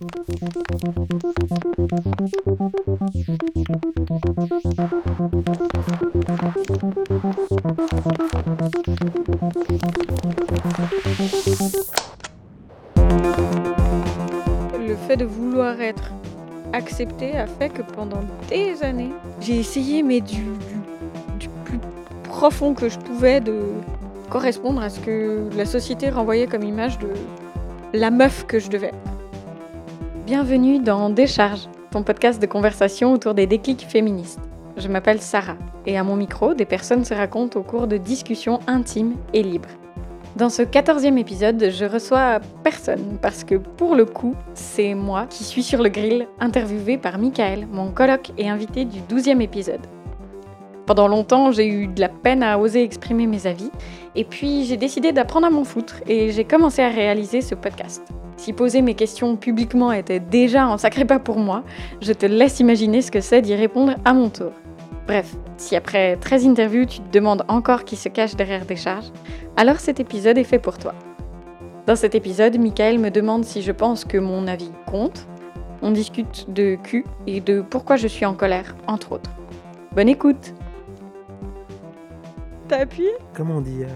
Le fait de vouloir être accepté a fait que pendant des années, j'ai essayé, mais du, plus profond que je pouvais, de correspondre à ce que la société renvoyait comme image de la meuf que je devais. Bienvenue dans Décharge, ton podcast de conversation autour des déclics féministes. Je m'appelle Sarah et à mon micro, des personnes se racontent au cours de discussions intimes et libres. Dans ce quatorzième épisode, je reçois personne parce que pour le coup, c'est moi qui suis sur le grill, interviewé par Michael, mon coloc et invité du douzième épisode. Pendant longtemps, j'ai eu de la peine à oser exprimer mes avis, et puis j'ai décidé d'apprendre à m'en foutre et j'ai commencé à réaliser ce podcast. Si poser mes questions publiquement était déjà un sacré pas pour moi, je te laisse imaginer ce que c'est d'y répondre à mon tour. Bref, si après 13 interviews, tu te demandes encore qui se cache derrière des charges, alors cet épisode est fait pour toi. Dans cet épisode, Michael me demande si je pense que mon avis compte. On discute de cul et de pourquoi je suis en colère, entre autres. Bonne écoute T'as appuyé? Comment on dit euh,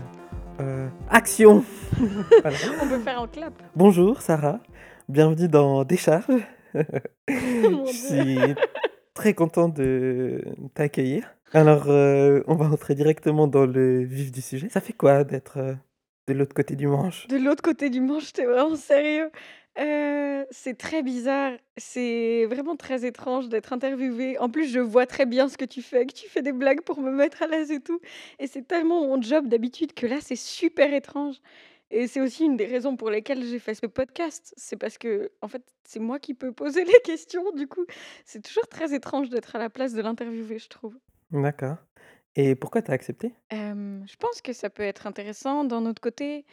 euh, Action Voilà. On peut faire un clap. Bonjour Sarah, bienvenue dans Décharge. Je suis très content de t'accueillir. Alors, euh, on va rentrer directement dans le vif du sujet. Ça fait quoi d'être euh, de l'autre côté du manche De l'autre côté du manche, t'es vraiment sérieux Euh, C'est très bizarre, c'est vraiment très étrange d'être interviewé. En plus, je vois très bien ce que tu fais, que tu fais des blagues pour me mettre à l'aise et tout. Et c'est tellement mon job d'habitude que là, c'est super étrange. Et c'est aussi une des raisons pour lesquelles j'ai fait ce podcast. C'est parce que, en fait, c'est moi qui peux poser les questions. Du coup, c'est toujours très étrange d'être à la place de l'interviewé, je trouve. D'accord. Et pourquoi t'as accepté? Hem, je pense que ça peut être intéressant. D'un autre côté,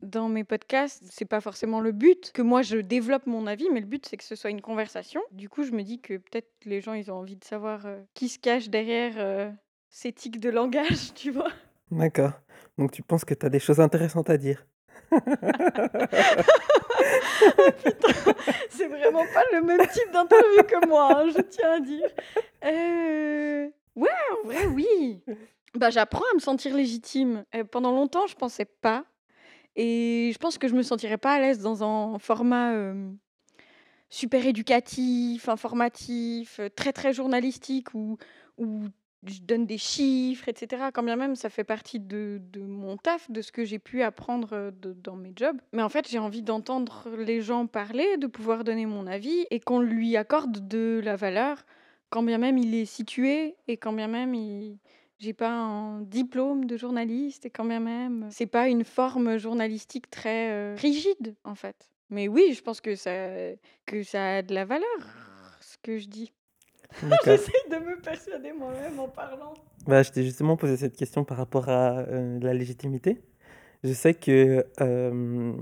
dans mes podcasts, c'est pas forcément le but que moi je développe mon avis, mais le but c'est que ce soit une conversation. Du coup, je me dis que peut-être les gens ils ont envie de savoir euh, qui se cache derrière euh, ces tics de langage, tu vois? D'accord. Donc tu penses que t'as des choses intéressantes à dire? C'est vraiment pas le même type d'interview que moi, hein, je tiens à dire. Euh, Ouais, en vrai, oui. Bah, j'apprends à me sentir légitime. Euh, pendant longtemps, je pensais pas. Et je pense que je me sentirais pas à l'aise dans un format euh, super éducatif, informatif, euh, très très journalistique où, où je donne des chiffres, etc. Quand bien même ça fait partie de, de mon taf, de ce que j'ai pu apprendre euh, de- dans mes jobs. Mais en fait, j'ai envie d'entendre les gens parler, de pouvoir donner mon avis et qu'on lui accorde de la valeur, quand bien même il est situé et quand bien même il j'ai pas un diplôme de journaliste et quand bien même c'est pas une forme journalistique très euh, rigide en fait. Mais oui, je pense que ça que ça a de la valeur ce que je dis. J'essaie de me persuader moi-même en parlant. Bah, je t'ai justement posé cette question par rapport à euh, la légitimité. Je sais que euh,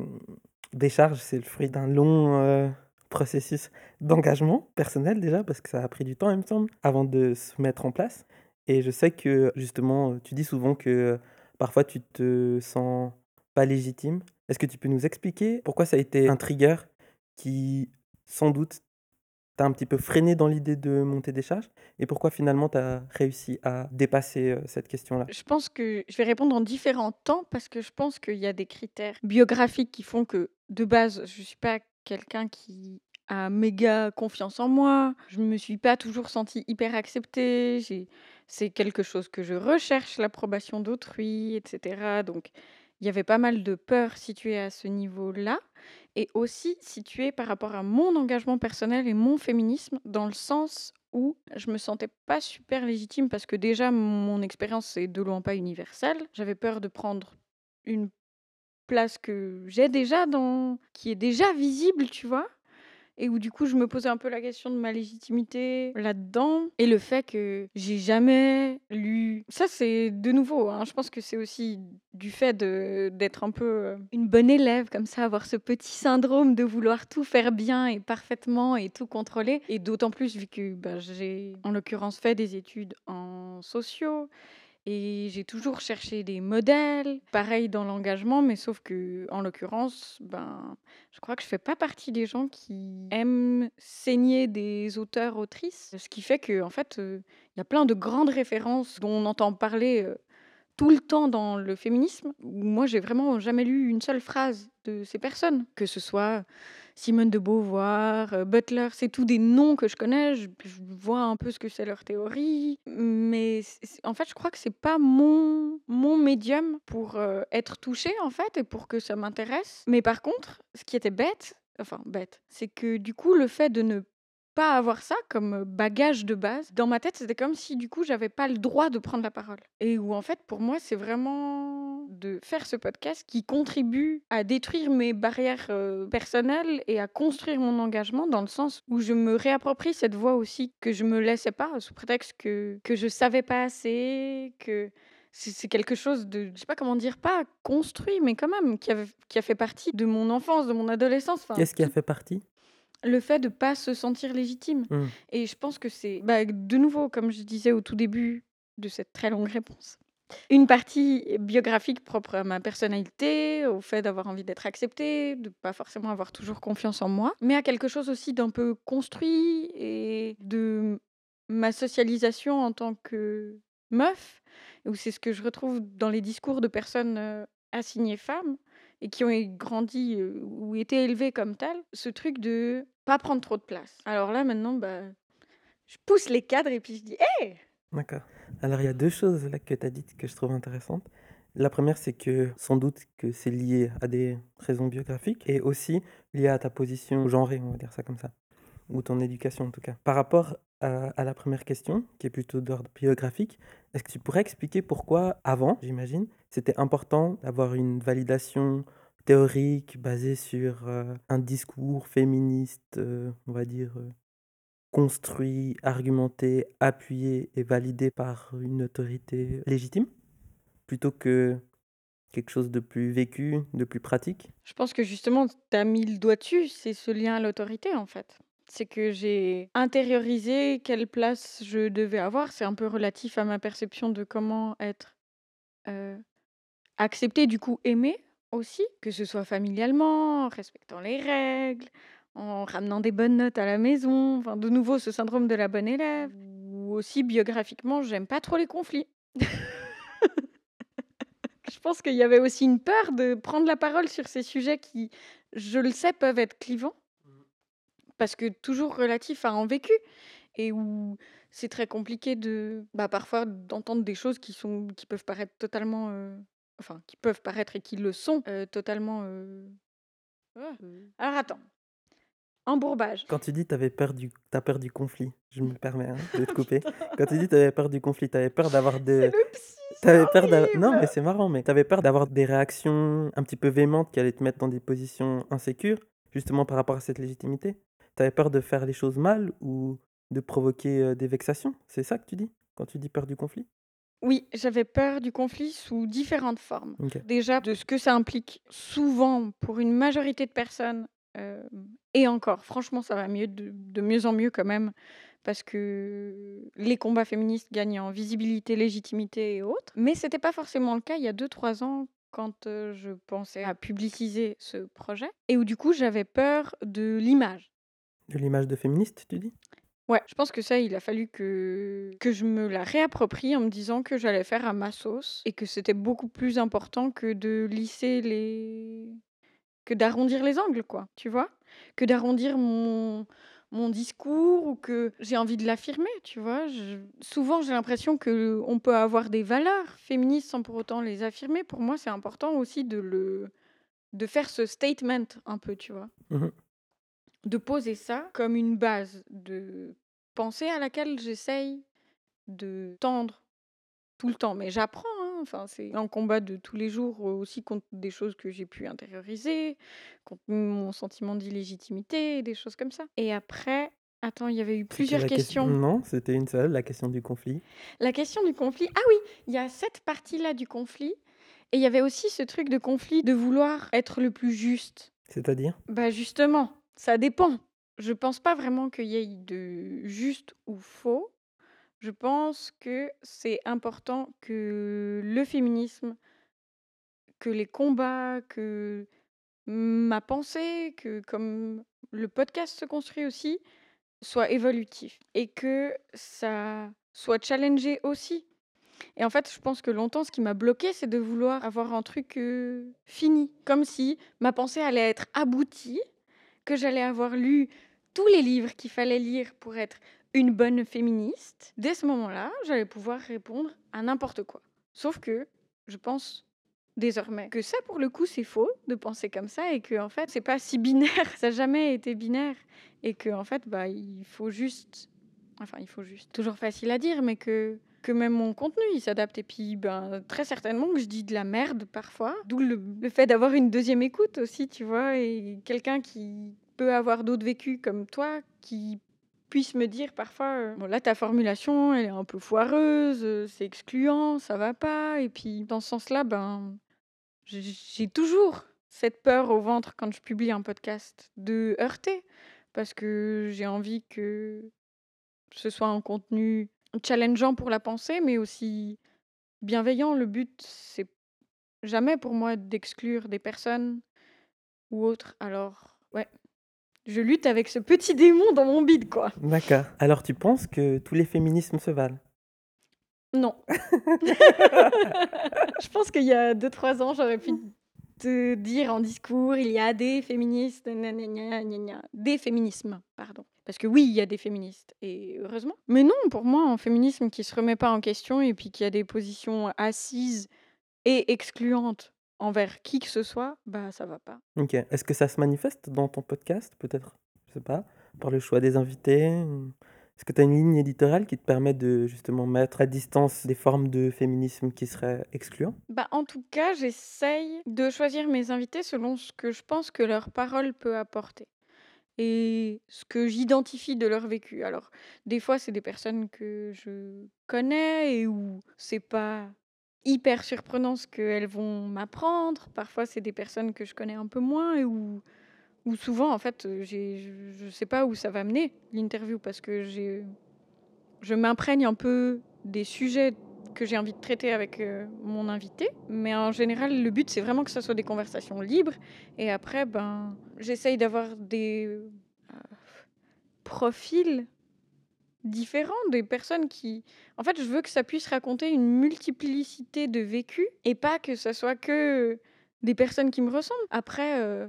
décharge, c'est le fruit d'un long euh, processus d'engagement personnel déjà, parce que ça a pris du temps, il me semble, avant de se mettre en place. Et je sais que justement, tu dis souvent que euh, parfois tu te sens pas légitime. Est-ce que tu peux nous expliquer pourquoi ça a été un trigger qui, sans doute, t'a un petit peu freiné dans l'idée de monter des charges et pourquoi finalement tu as réussi à dépasser euh, cette question-là? Je pense que je vais répondre en différents temps parce que je pense qu'il y a des critères biographiques qui font que de base, je suis pas quelqu'un qui a méga confiance en moi. Je me suis pas toujours sentie hyper acceptée. C'est quelque chose que je recherche, l'approbation d'autrui, etc. Donc, il y avait pas mal de peurs situées à ce niveau-là et aussi situées par rapport à mon engagement personnel et mon féminisme dans le sens où je me sentais pas super légitime parce que déjà mon expérience est de loin pas universelle. J'avais peur de prendre une place que j'ai déjà dans qui est déjà visible, tu vois? Et où du coup je me posais un peu la question de ma légitimité là-dedans et le fait que j'ai jamais lu. Ça c'est de nouveau hein, je pense que c'est aussi du fait d'être un peu euh, une bonne élève comme ça avoir ce petit syndrome de vouloir tout faire bien et parfaitement et tout contrôler. Et d'autant plus vu que bah, j'ai en l'occurrence fait des études en sociaux Et j'ai toujours cherché des modèles, pareil dans l'engagement, mais sauf que, en l'occurrence, ben, je crois que je fais pas partie des gens qui aiment saigner des auteurs, autrices. Ce qui fait que, en fait, il y a plein de grandes références dont on entend parler tout le temps dans le féminisme. Moi, j'ai vraiment jamais lu une seule phrase de ces personnes, que ce soit Simone de Beauvoir, euh, Butler, c'est tout des noms que je connais, je, vois un peu ce que c'est leur théorie, mais en fait, je crois que c'est pas mon, mon médium pour euh, être touchée, en fait, et pour que ça m'intéresse. Mais par contre, ce qui était bête, enfin bête, c'est que du coup, le fait de ne pas avoir ça comme bagage de base, dans ma tête, c'était comme si du coup, j'avais pas le droit de prendre la parole. Et où en fait, pour moi, c'est vraiment de faire ce podcast qui contribue à détruire mes barrières personnelles et à construire mon engagement dans le sens où je me réapproprie cette voix aussi que je me laissais pas sous prétexte que que je savais pas assez, que c'est quelque chose de, je sais pas comment dire, pas construit, mais quand même, qui, avait, qui a fait partie de mon enfance, de mon adolescence. Qu'est-ce qui a fait partie? Le fait de pas se sentir légitime. Mmh. Et je pense que c'est, bah, de nouveau, comme je disais au tout début de cette très longue réponse, une partie biographique propre à ma personnalité, au fait d'avoir envie d'être acceptée, de pas forcément avoir toujours confiance en moi, mais à quelque chose aussi d'un peu construit et de ma socialisation en tant que meuf, où c'est ce que je retrouve dans les discours de personnes euh, assignées femmes et qui ont grandi ou été élevées comme telles, ce truc de pas prendre trop de place. Alors là, maintenant, bah, je pousse les cadres et puis je dis Hé D'accord. Alors, il y a deux choses là que tu as dites que je trouve intéressantes. La première, c'est que sans doute que c'est lié à des raisons biographiques et aussi lié à ta position genrée, on va dire ça comme ça, ou ton éducation en tout cas. Par rapport à, la première question, qui est plutôt d'ordre biographique, est-ce que tu pourrais expliquer pourquoi, avant, j'imagine, c'était important d'avoir une validation théorique basée sur euh, un discours féministe, euh, on va dire, euh, construit, argumenté, appuyé et validé par une autorité légitime, plutôt que quelque chose de plus vécu, de plus pratique? Je pense que justement, tu as mis le doigt dessus, c'est ce lien à l'autorité en fait. C'est que j'ai intériorisé quelle place je devais avoir. C'est un peu relatif à ma perception de comment être accepté, du coup aimé aussi, que ce soit familialement, en respectant les règles, en ramenant des bonnes notes à la maison, enfin de nouveau ce syndrome de la bonne élève, ou aussi biographiquement, j'aime pas trop les conflits. Je pense qu'il y avait aussi une peur de prendre la parole sur ces sujets qui, je le sais, peuvent être clivants, parce que toujours relatifs à un vécu, et où c'est très compliqué de, bah, parfois d'entendre des choses qui sont, qui peuvent paraître totalement euh, enfin, qui peuvent paraître et qui le sont, totalement. Mmh. Alors attends. Embourbage. Quand tu dis tu avais peur du, as peur du conflit, je me permets hein, de te couper. Quand tu dis tu avais peur du conflit, tu avais peur d'avoir des. T'avais peur Non, mais c'est marrant, mais tu avais peur d'avoir des réactions un petit peu véhémentes qui allaient te mettre dans des positions insécures, justement par rapport à cette légitimité? Tu avais peur de faire les choses mal ou de provoquer des vexations? C'est ça que tu dis? Quand tu dis peur du conflit? Oui, j'avais peur du conflit sous différentes formes. Déjà, de ce que ça implique souvent pour une majorité de personnes, euh, et encore, franchement, ça va mieux, de, mieux en mieux quand même, parce que les combats féministes gagnent en visibilité, légitimité et autres. Mais ce n'était pas forcément le cas il y a 2-3 ans quand je pensais à publiciser ce projet, et où du coup j'avais peur de l'image. De l'image de féministe, tu dis? Ouais, je pense que ça, il a fallu que, que je me la réapproprie en me disant que j'allais faire à ma sauce et que c'était beaucoup plus important que de lisser les. que d'arrondir les angles, quoi, tu vois? Que d'arrondir mon, mon discours ou que j'ai envie de l'affirmer, tu vois? Souvent, j'ai l'impression qu'on peut avoir des valeurs féministes sans pour autant les affirmer. Pour moi, c'est important aussi de le de faire ce statement un peu, tu vois? Mmh de poser ça comme une base de pensée à laquelle j'essaye de tendre tout le temps. Mais j'apprends, hein, enfin, c'est un combat de tous les jours aussi contre des choses que j'ai pu intérioriser, contre mon sentiment d'illégitimité, des choses comme ça. Et après, attends, il y avait eu plusieurs questions. Non, c'était une seule, la question du conflit. La question du conflit. Ah oui, il y a cette partie-là du conflit. Et il y avait aussi ce truc de conflit de vouloir être le plus juste. C'est-à-dire? Bah justement, ça dépend. Je pense pas vraiment qu'il y ait de juste ou faux. Je pense que c'est important que le féminisme, que les combats, que ma pensée, que comme le podcast se construit aussi, soit évolutif et que ça soit challengé aussi. Et en fait, je pense que longtemps, ce qui m'a bloqué, c'est de vouloir avoir un truc fini, comme si ma pensée allait être aboutie, que j'allais avoir lu tous les livres qu'il fallait lire pour être une bonne féministe. Dès ce moment-là, j'allais pouvoir répondre à n'importe quoi. Sauf que je pense désormais que ça, pour le coup, c'est faux de penser comme ça et que en fait, c'est pas si binaire. Ça n'a jamais été binaire et que en fait, bah, il faut juste, enfin, il faut juste. Toujours facile à dire, mais que que même mon contenu il s'adapte. Et puis ben très certainement que je dis de la merde parfois d'où le, fait d'avoir une deuxième écoute aussi tu vois et quelqu'un qui peut avoir d'autres vécus comme toi qui puisse me dire parfois euh, bon là ta formulation elle est un peu foireuse euh, c'est excluant ça va pas. Et puis dans ce sens-là ben j'ai- j'ai toujours cette peur au ventre quand je publie un podcast de heurter parce que j'ai envie que ce soit un contenu challengeant pour la pensée mais aussi bienveillant le but c'est jamais pour moi d'exclure des personnes ou autres alors ouais je lutte avec ce petit démon dans mon bide quoi D'accord. Alors tu penses que tous les féminismes se valent? Non. Je pense qu'il y a 2-3 ans, j'aurais pu te dire en discours, il y a des féministes, des féminismes, pardon. Parce que oui, il y a des féministes, et heureusement. Mais non, pour moi, un féminisme qui se remet pas en question et puis qui a des positions assises et excluantes envers qui que ce soit, bah ça va pas. Ok. Est-ce que ça se manifeste dans ton podcast, peut-être? Je sais pas, par le choix des invités Est-ce que tu as une ligne éditoriale qui te permet de justement mettre à distance des formes de féminisme qui seraient excluants Bah, en tout cas, j'essaye de choisir mes invités selon ce que je pense que leur parole peut apporter et ce que j'identifie de leur vécu. Alors, des fois, c'est des personnes que je connais et où c'est pas hyper surprenant ce qu'elles vont m'apprendre. Parfois, c'est des personnes que je connais un peu moins et où, où souvent, en fait, euh, je, je sais pas où ça va mener l'interview parce que je m'imprègne un peu des sujets que j'ai envie de traiter avec euh, mon invité. Mais en général, le but, c'est vraiment que ce soit des conversations libres. Et après, ben, j'essaye d'avoir des euh, profils différents, des personnes qui... En fait, je veux que ça puisse raconter une multiplicité de vécus et pas que ça soit que des personnes qui me ressemblent. Après,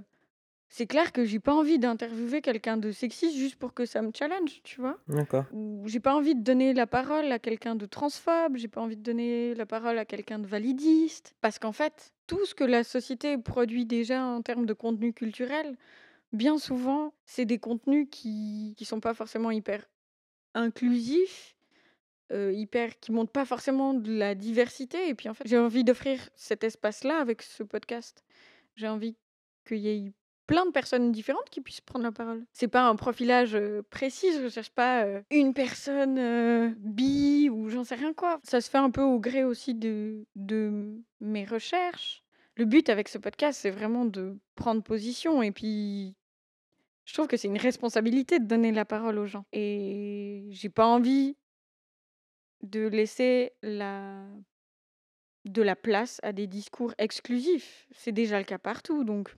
c'est clair que j'ai pas envie d'interviewer quelqu'un de sexiste juste pour que ça me challenge, tu vois D'accord. j'ai pas envie de donner la parole à quelqu'un de transphobe, j'ai pas envie de donner la parole à quelqu'un de validiste, parce qu'en fait, tout ce que la société produit déjà en termes de contenu culturel, bien souvent, c'est des contenus qui qui sont pas forcément hyper inclusifs, euh, hyper qui montrent pas forcément de la diversité. Et puis en fait, j'ai envie d'offrir cet espace-là avec ce podcast. J'ai envie qu'il y ait plein de personnes différentes qui puissent prendre la parole. C'est pas un profilage euh, précis, je cherche pas euh, une personne euh, bi ou j'en sais rien quoi. Ça se fait un peu au gré aussi de, de mes recherches. Le but avec ce podcast, c'est vraiment de prendre position et puis je trouve que c'est une responsabilité de donner la parole aux gens. Et j'ai pas envie de laisser la de la place à des discours exclusifs. C'est déjà le cas partout, donc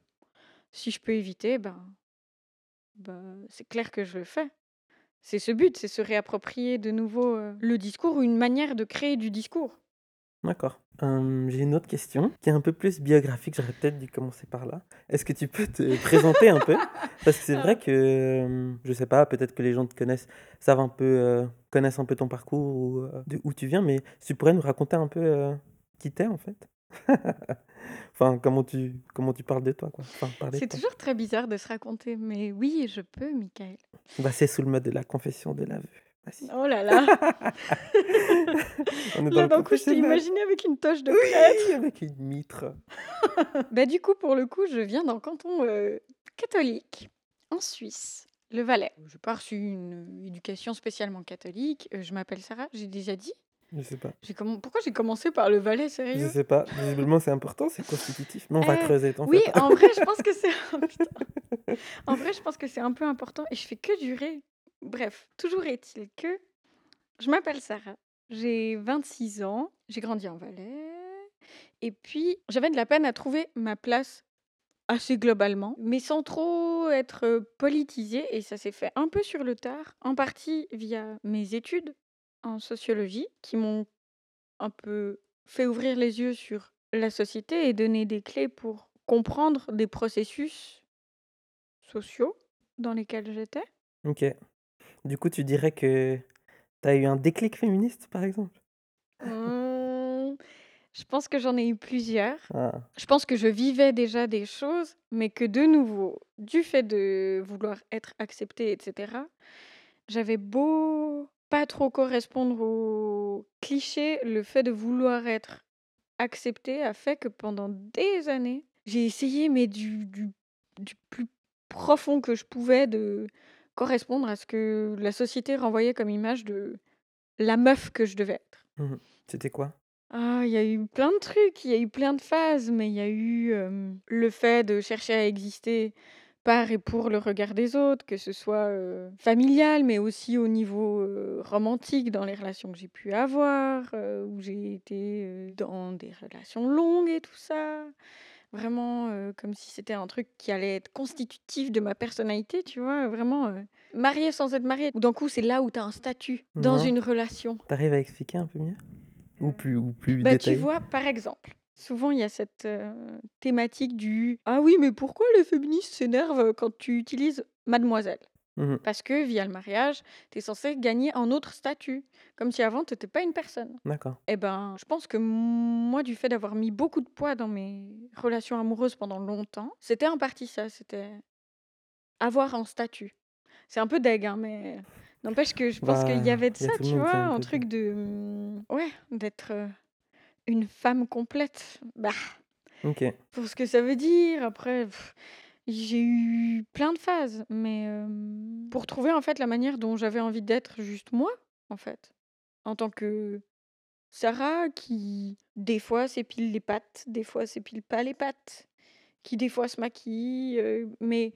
si je peux éviter, ben, ben c'est clair que je le fais. C'est ce but, c'est se réapproprier de nouveau euh, le discours ou une manière de créer du discours. D'accord. J'ai une autre question qui est un peu plus biographique. J'aurais peut-être dû commencer par là. Est-ce que tu peux te présenter un peu? Parce que c'est vrai que, hum, je sais pas, peut-être que les gens te connaissent, savent un peu, euh, connaissent un peu ton parcours ou euh, de où tu viens, mais si tu pourrais nous raconter un peu euh, qui t'es en fait? Enfin, comment tu, comment tu parles de toi, quoi. Enfin, C'est toujours très bizarre de se raconter, mais oui, je peux, Michael. Bah, c'est sous le mode de la confession de l'aveu. Vas-y. Oh là là On est Là, d'un coup, je t'ai imaginé avec une toche de prêtre. Oui, avec une mitre. Bah, du coup, pour le coup, je viens d'un canton euh, catholique, en Suisse, le Valais. Je pas reçu une éducation spécialement catholique. Euh, je m'appelle Sarah, j'ai déjà dit. Je sais pas. Comm- Pourquoi j'ai commencé par le Je sérieux? Sais pas. Visiblement, c'est important, c'est constitutif. Mais on va Eh, creuser, t'en Oui, en vrai, je pense que c'est oh. En vrai, je pense que c'est un peu important et je fais que durer. Bref, toujours est-il que Je m'appelle Sarah, j'ai 26 ans, j'ai grandi en Valais et puis j'avais de la peine à trouver ma place assez globalement, mais sans trop être, politisée et ça s'est fait un peu sur le tard, en partie via mes études en sociologie qui m'ont un peu fait ouvrir les yeux sur la société et donner des clés pour comprendre des processus sociaux dans lesquels j'étais. OK. Du coup, tu dirais que tu as eu un déclic féministe, par exemple? Mmh, je pense que j'en ai eu plusieurs. Ah. Je pense que je vivais déjà des choses, mais que de nouveau, du fait de vouloir être acceptée et cetera, j'avais beau pas trop correspondre aux clichés, le fait de vouloir être acceptée a fait que pendant des années, j'ai essayé, mais du du du plus profond que je pouvais, de correspondre à ce que la société renvoyait comme image de la meuf que je devais être. Mmh mh. C'était quoi? Ah, il y a eu plein de trucs, il y a eu plein de phases, mais il y a eu, le fait de chercher à exister par et pour le regard des autres, que ce soit, familial, mais aussi au niveau, romantique dans les relations que j'ai pu avoir, où j'ai été, dans des relations longues et tout ça. Vraiment, comme si c'était un truc qui allait être constitutif de ma personnalité, tu vois? Vraiment, mariée sans être mariée, où d'un coup, c'est là où tu as un statut dans une relation. Tu arrives à expliquer un peu mieux? Ou plus ou plus Bah, tu vois, par exemple, souvent il y a cette, thématique du: «Ah oui, mais pourquoi les féministes s'énervent quand tu utilises mademoiselle?» Mmh mh. parce que via le mariage, tu es censée gagner un autre statut, comme si avant tu étais pas une personne. D'accord. Et ben, je pense que moi, du fait d'avoir mis beaucoup de poids dans mes relations amoureuses pendant longtemps, c'était en partie ça, c'était avoir un statut. C'est un peu deg, hein, mais n'empêche que je pense qu'il y Bah, avait de y ça, tu vois? un Un truc de, mmh, ouais, d'être, une femme complète. Bah, OK. pour ce que ça veut dire. Après, j'ai eu plein de phases, mais hem, pour trouver, en fait, la manière dont j'avais envie d'être juste moi, en fait. En tant que Sarah qui, des fois, s'épile les pattes, des fois s'épile pas les pattes, qui, des fois, se maquille, heu, mais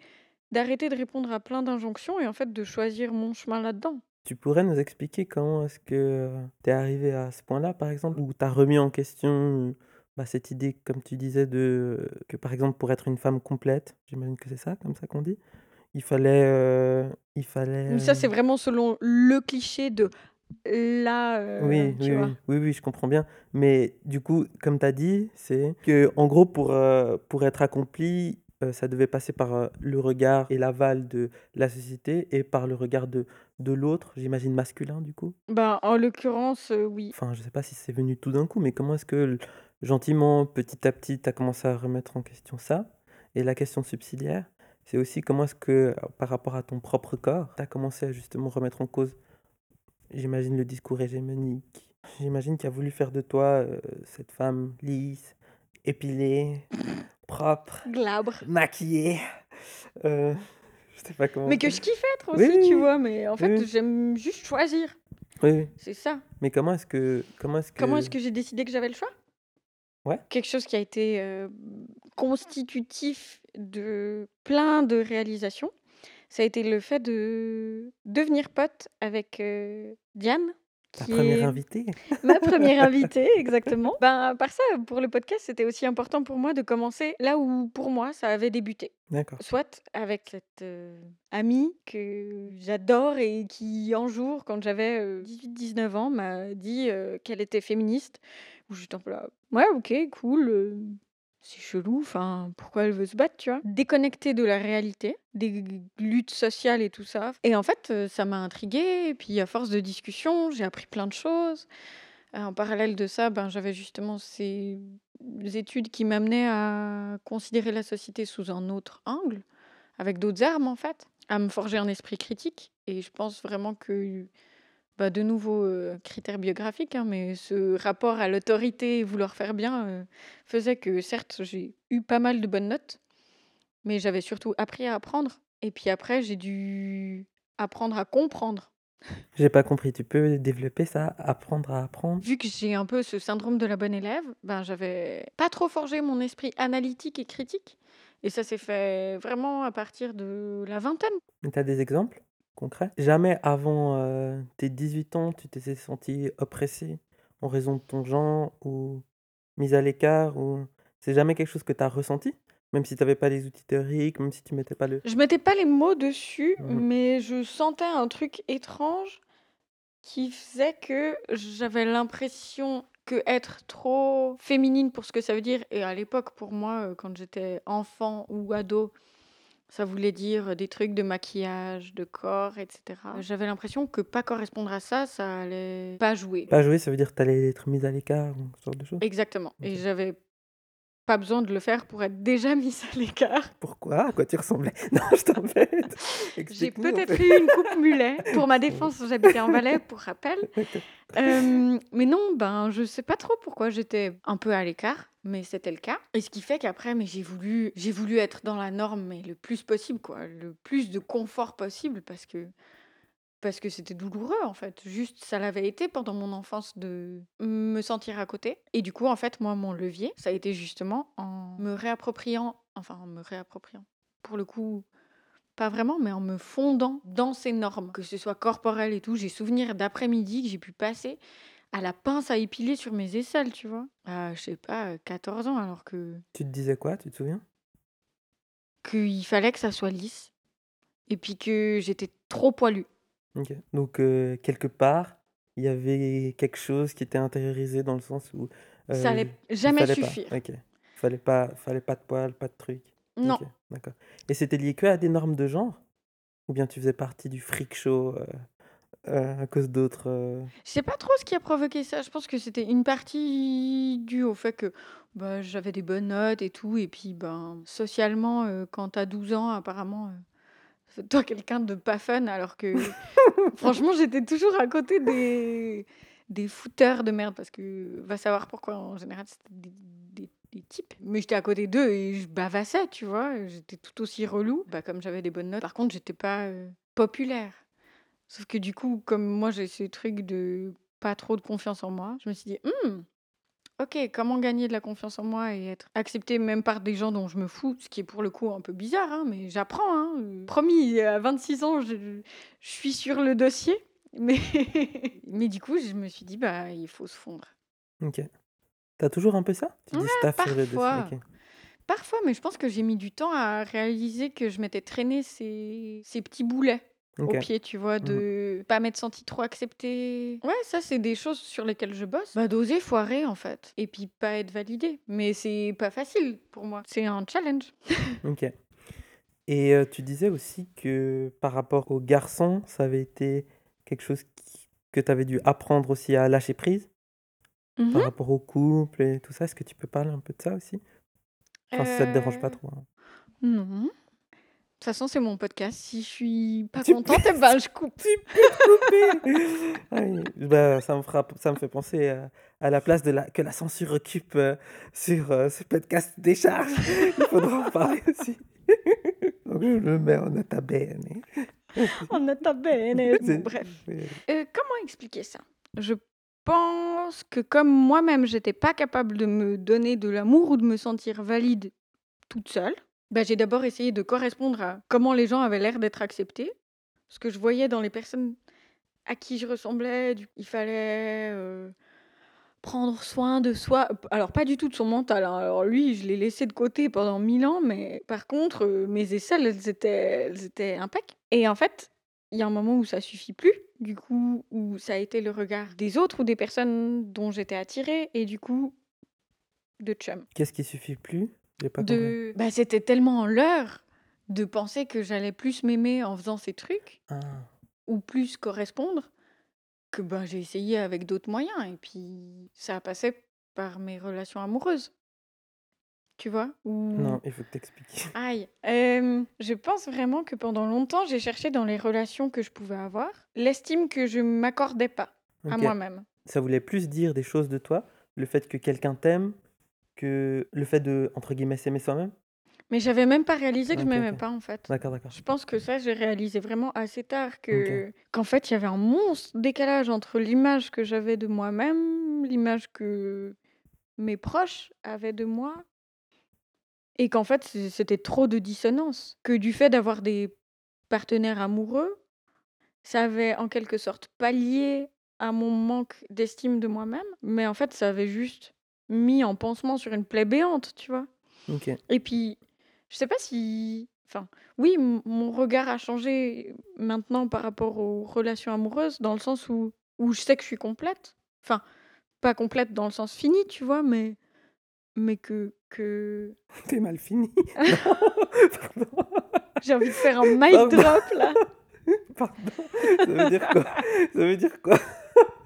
d'arrêter de répondre à plein d'injonctions et en fait, de choisir mon chemin là-dedans. Tu pourrais nous expliquer comment est-ce que, heu, tu es arrivée à ce point-là, par exemple? Où tu as remis en question, heu, bah, cette idée, comme tu disais, de que, par exemple, pour être une femme complète, j'imagine que c'est ça, comme ça qu'on dit? Il fallait, heu, il fallait, Mmh, ça, c'est heu vraiment selon le cliché de la, Oui, tu oui, vois? oui. Oui, oui, je comprends bien. Mais du coup, comme tu as dit, c'est qu'en gros, pour, heu, pour être accompli, heu, ça devait passer par, heu, le regard et l'aval de la société et par le regard de de l'autre, j'imagine masculin, du coup? Ben, en l'occurrence, heu, oui. Enfin, je sais pas si c'est venu tout d'un coup, mais comment est-ce que gentiment, petit à petit, tu as commencé à remettre en question ça? Et la question subsidiaire, c'est aussi comment est-ce que, par rapport à ton propre corps, tu as commencé à justement remettre en cause, j'imagine, le discours hégémonique? J'imagine qu'il a voulu faire de toi, cette femme lisse, épilée, propre, Glabre. maquillée, heu, je sais pas comment Mais que je kiffe être aussi, oui, tu vois? Mais en fait, oui. j'aime juste choisir. Oui. C'est ça. Mais comment est-ce que comment est-ce Comment que est-ce que j'ai décidé que j'avais le choix? Ouais. Quelque chose qui a été, heu, constitutif de plein de réalisations, ça a été le fait de devenir pote avec, heu, Diane, Ta qui 1re est invitée? ma 1re invitée, exactement. Ben, à part ça, pour le podcast, c'était aussi important pour moi de commencer là où, pour moi, ça avait débuté. D'accord. Soit avec cette, heu, amie que j'adore et qui, un jour, quand j'avais, heu, 18-19 ans, m'a dit, heu, qu'elle était féministe, où j'étais un peu là: «Ouais, OK, cool, heu, c'est chelou, enfin, pourquoi elle veut se battre?» tu vois? Déconnectée de la réalité, des luttes sociales et tout ça et en fait, heu, ça m'a intriguée et puis à force de discussion, j'ai appris plein de choses. Heu, en parallèle de ça, ben, j'avais justement ces études qui m'amenaient à considérer la société sous un autre angle, avec d'autres armes, en fait, à me forger un esprit critique et je pense vraiment que, bah, de nouveau, heu, critères biographiques, hein, mais ce rapport à l'autorité et vouloir faire bien, heu, faisait que certes, j'ai eu pas mal de bonnes notes, mais j'avais surtout appris à apprendre et puis après, j'ai dû apprendre à comprendre. J'ai pas compris, tu peux développer ça? Apprendre à apprendre? Vu que j'ai un peu ce syndrome de la bonne élève, ben, j'avais pas trop forgé mon esprit analytique et critique et ça s'est fait vraiment à partir de la vingtaine. Tu as des exemples? Concret. Jamais avant, heu, tes 18 ans, tu t'étais senti oppressé en raison de ton genre ou mis à l'écart ou c'est jamais quelque chose que tu as ressenti? Même si tu avais pas les outils théoriques, même si tu mettais pas le Je mettais pas les mots dessus, Mmh mh. mais je sentais un truc étrange qui faisait que j'avais l'impression qu'être trop féminine pour ce que ça veut dire et à l'époque pour moi, heu, quand j'étais enfant ou ado, ça voulait dire des trucs de maquillage, de corps et cetera. J'avais l'impression que pas correspondre à ça, ça allait pas jouer. Pas jouer, ça veut dire que tu allais être mise à l'écart ou ce genre de choses? Exactement et j'avais pas besoin de le faire pour être déjà mise à l'écart. Pourquoi? À quoi tu ressemblais? Non, je t'embête. J'ai peut-être eu une coupe mulet. Pour ma défense, j'habitais en Valais, pour rappel. Hem, mais non, ben, je sais pas trop pourquoi j'étais un peu à l'écart, mais c'était le cas et ce qui fait qu'après, mais j'ai voulu j'ai voulu être dans la norme, mais le plus possible, quoi, le plus de confort possible parce que parce que c'était douloureux, en fait. Juste, ça l'avait été pendant mon enfance de me sentir à côté et du coup, en fait, moi, mon levier, ça a été justement en me réappropriant enfin, en me réappropriant, pour le coup, pas vraiment, mais en me fondant dans ces normes, que ce soit corporel et tout. J'ai souvenir d'après-midi que j'ai pu passer à la pince à épiler sur mes aisselles, tu vois? À, je sais pas, heu, 14 ans alors que Tu te disais quoi, tu te souviens? qu'il fallait que ça soit lisse et puis que j'étais trop poilue. OK. Donc heu, quelque part, il y avait quelque chose qui était intériorisé dans le sens où, Ça heu, allait il jamais fallait pas. suffire. OK. Fallait pas fallait pas de poils, pas de trucs. Non. OK, d'accord et c'était lié que à des normes de genre? Ou bien tu faisais partie du freak show, heu heu, à cause d'autres, heu Je sais pas trop ce qui a provoqué ça. Je pense que c'était une partie due au fait que, bah, j'avais des bonnes notes et tout et puis, ben, socialement, heu, quand tu as 12 ans apparemment, heu, fais-toi quelqu'un de pas fun alors que franchement, j'étais toujours à côté des des fouteurs de merde parce que va savoir pourquoi en général c'était des des des types. Mais j'étais à côté d'eux et je bavassais, tu vois? J'étais tout aussi relou. Bah, comme j'avais des bonnes notes, par contre, j'étais pas, heu, populaire. Sauf que du coup, comme moi j'ai ce truc de pas trop de confiance en moi, je me suis dit: «Mmh, OK, comment gagner de la confiance en moi et être acceptée même par des gens dont je me fous?» ce qui est pour le coup un peu bizarre, hein, mais j'apprends, hein, promis, à 26 ans, je je suis sur le dossier, mais mais du coup, je me suis dit: «Bah, il faut se fondre». OK. Tu as toujours un peu ça? Tu dis: «Je taffe sur le dossier», parfois. OK. Parfois, mais je pense que j'ai mis du temps à réaliser que je m'étais traîné ces ces petits boulets au OK. pied, tu vois? Mmh. De pas m'être sentie trop acceptée. Ouais, ça, c'est des choses sur lesquelles je bosse. Bah, d'oser foirer, en fait et puis pas être validée. Mais c'est pas facile pour moi. C'est un challenge. OK et heu, tu disais aussi que par rapport aux garçons, ça avait été quelque chose qui que tu avais dû apprendre aussi à lâcher prise? Mmh Par rapport au couple et tout ça, est-ce que tu peux parler un peu de ça aussi? Enfin, si ça te dérange pas Heu, trop, hein. non. De toute façon, c'est mon podcast. Si je suis pas Tu peux contente et ben, je coupe. tu peux bah, ça me fera ça me fait penser à à la place de la que la censure occupe, heu, sur, heu, ce podcast décharge, il faudra en parler aussi. Donc je le mets en nota bene. En nota bene. Bon, bref. Heu, comment expliquer ça? Je pense que comme moi-même, j'étais pas capable de me donner de l'amour ou de me sentir valide toute seule, bah, j'ai d'abord essayé de correspondre à comment les gens avaient l'air d'être acceptés. Ce que je voyais dans les personnes à qui je ressemblais, il fallait, heu, prendre soin de soi. Alors pas du tout de son mental, hein. Alors lui, je l'ai laissé de côté pendant 1000 ans, mais par contre, heu, mes aisselles, elles étaient elles étaient impec et en fait, il y a un moment où ça suffit plus, du coup, où ça a été le regard des autres ou des personnes dont j'étais attirée et du coup de chum. Qu'est-ce qui suffit plus? De bah, c'était tellement leurre de penser que j'allais plus m'aimer en faisant ces trucs Ah. ou plus correspondre que, ben, j'ai essayé avec d'autres moyens et puis ça a passé par mes relations amoureuses. Tu vois? Ou Non, il faut que tu expliques. aïe, je pense vraiment que pendant longtemps, j'ai cherché dans les relations que je pouvais avoir, l'estime que je m'accordais pas à moi-même. Ça voulait plus dire des choses de toi, le fait que quelqu'un t'aime, que le fait de, entre guillemets, «s'aimer soi-même»? Mais j'avais même pas réalisé que je OK, m'aimais OK. pas, en fait. D'accord, d'accord. Je pense que ça, j'ai réalisé vraiment assez tard que qu'en fait, il y avait un monstre décalage entre l'image que j'avais de moi-même, l'image que mes proches avaient de moi et qu'en fait, c c'était trop de dissonance. Que du fait d'avoir des partenaires amoureux, ça avait en quelque sorte pallié à mon manque d'estime de moi-même, mais en fait, ça avait juste mis en pansement sur une plaie béante, tu vois? OK. Et puis, je sais pas si enfin, oui, mon regard a changé maintenant par rapport aux relations amoureuses, dans le sens où où je sais que je suis complète. Enfin, pas complète dans le sens fini, tu vois? Mais mais que que Tu mal fini. J'ai envie de faire un mic drop là. Pardon, ça veut dire quoi? Ça veut dire quoi?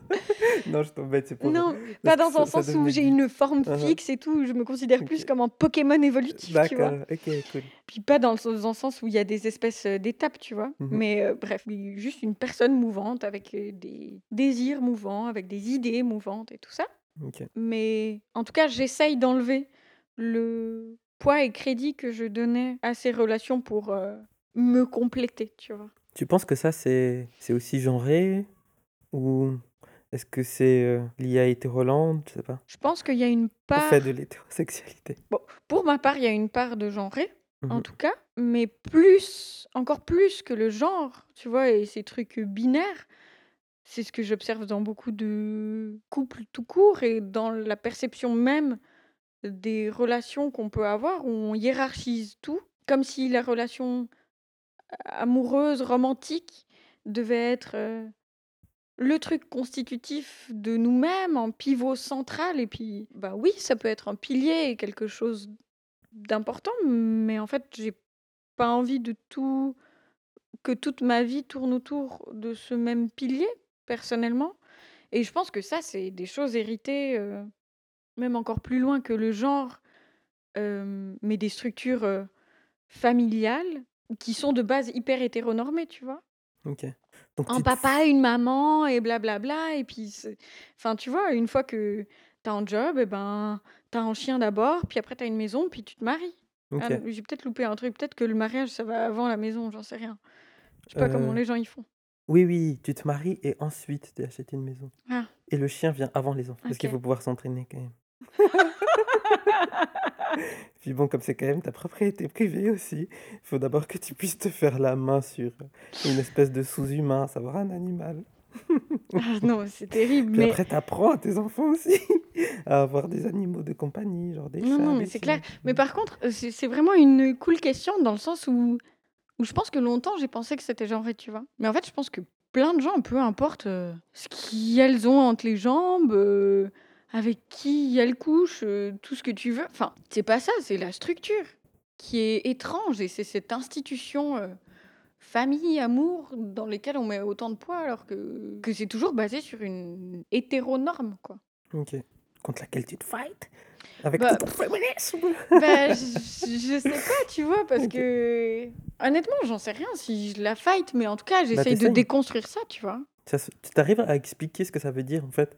Non, je t'embête, c'est pour Non, pas dans un sens où j'ai une forme Hein, hein. fixe et tout, je me considère plus comme un Pokémon évolutif, tu vois? D'accord, OK, cool. Puis pas dans le sens où il y a des espèces, heu, d'étapes, tu vois? Mmh mh. Mais heu, bref, juste une personne mouvante avec, heu, des désirs mouvants, avec des idées mouvantes et tout ça. Mais en tout cas, j'essaye d'enlever le poids et crédit que je donnais à ces relations pour, me compléter, tu vois? Tu penses que ça, c'est c'est aussi genré? Ou est-ce que c'est, heu, lié à? Je sais pas. Je pense qu'il y a une Au part fait de l'hétérosexualité. bon, pour ma part, il y a une part de genré, Mmh en mh. tout cas, mais plus encore plus que le genre, tu vois? Et ces trucs, binaires, c'est ce que j'observe dans beaucoup de couples tout court et dans la perception même des relations qu'on peut avoir, où on hiérarchise tout, comme si la relation amoureuse, romantique, devait être, heu, le truc constitutif de nous-mêmes, en pivot central et puis, bah, oui, ça peut être un pilier et quelque chose d'important, mais en fait, j'ai pas envie de tout que toute ma vie tourne autour de ce même pilier, personnellement et je pense que ça, c'est des choses héritées, heu, même encore plus loin que le genre, hem, mais des structures, heu, familiales qui sont de base hyper hétéronormées, tu vois? OK. Donc Un tu papa, une maman et blablabla et puis enfin, tu vois, une fois que tu as un job et ben, tu as un chien d'abord, puis après tu as une maison, puis tu te maries. Ah j'ai peut-être loupé un truc, peut-être que le mariage, ça va avant la maison, j'en sais rien. Je sais pas comment Heu, les gens, ils font. oui, oui, tu te maries et ensuite tu achètes une maison. Ah. Et le chien vient avant les enfants, parce qu'il faut pouvoir s'entraîner quand même. Puis bon, comme c'est quand même ta propriété privée aussi, il faut d'abord que tu puisses te faire la main sur, heu, une espèce de sous-humain, à savoir un animal. Ah non, c'est terrible, Puis mais après tu apprends à tes enfants aussi à avoir des animaux de compagnie, genre des Non, chats, non, mais c'est clair. Mais par contre, heu, c'est vraiment une cool question dans le sens où où je pense que longtemps j'ai pensé que c'était genré, tu vois? Mais en fait, je pense que plein de gens, peu importe, heu, ce qu'elles ont entre les jambes, avec qui elles couchent, heu, tout ce que tu veux, enfin, c'est pas ça, c'est la structure qui est étrange et c'est cette institution, heu, famille, amour, dans lesquelles on met autant de poids alors que que c'est toujours basé sur une hétéronorme, quoi. OK. Contre laquelle tu te fights? Avec Bah tout ton? Bah, je je sais pas, tu vois? Parce que honnêtement, j'en sais rien si je la fight, mais en tout cas, Bah, j'essaye de déconstruire ça, tu vois? Ça tu arrives à expliquer ce que ça veut dire, en fait?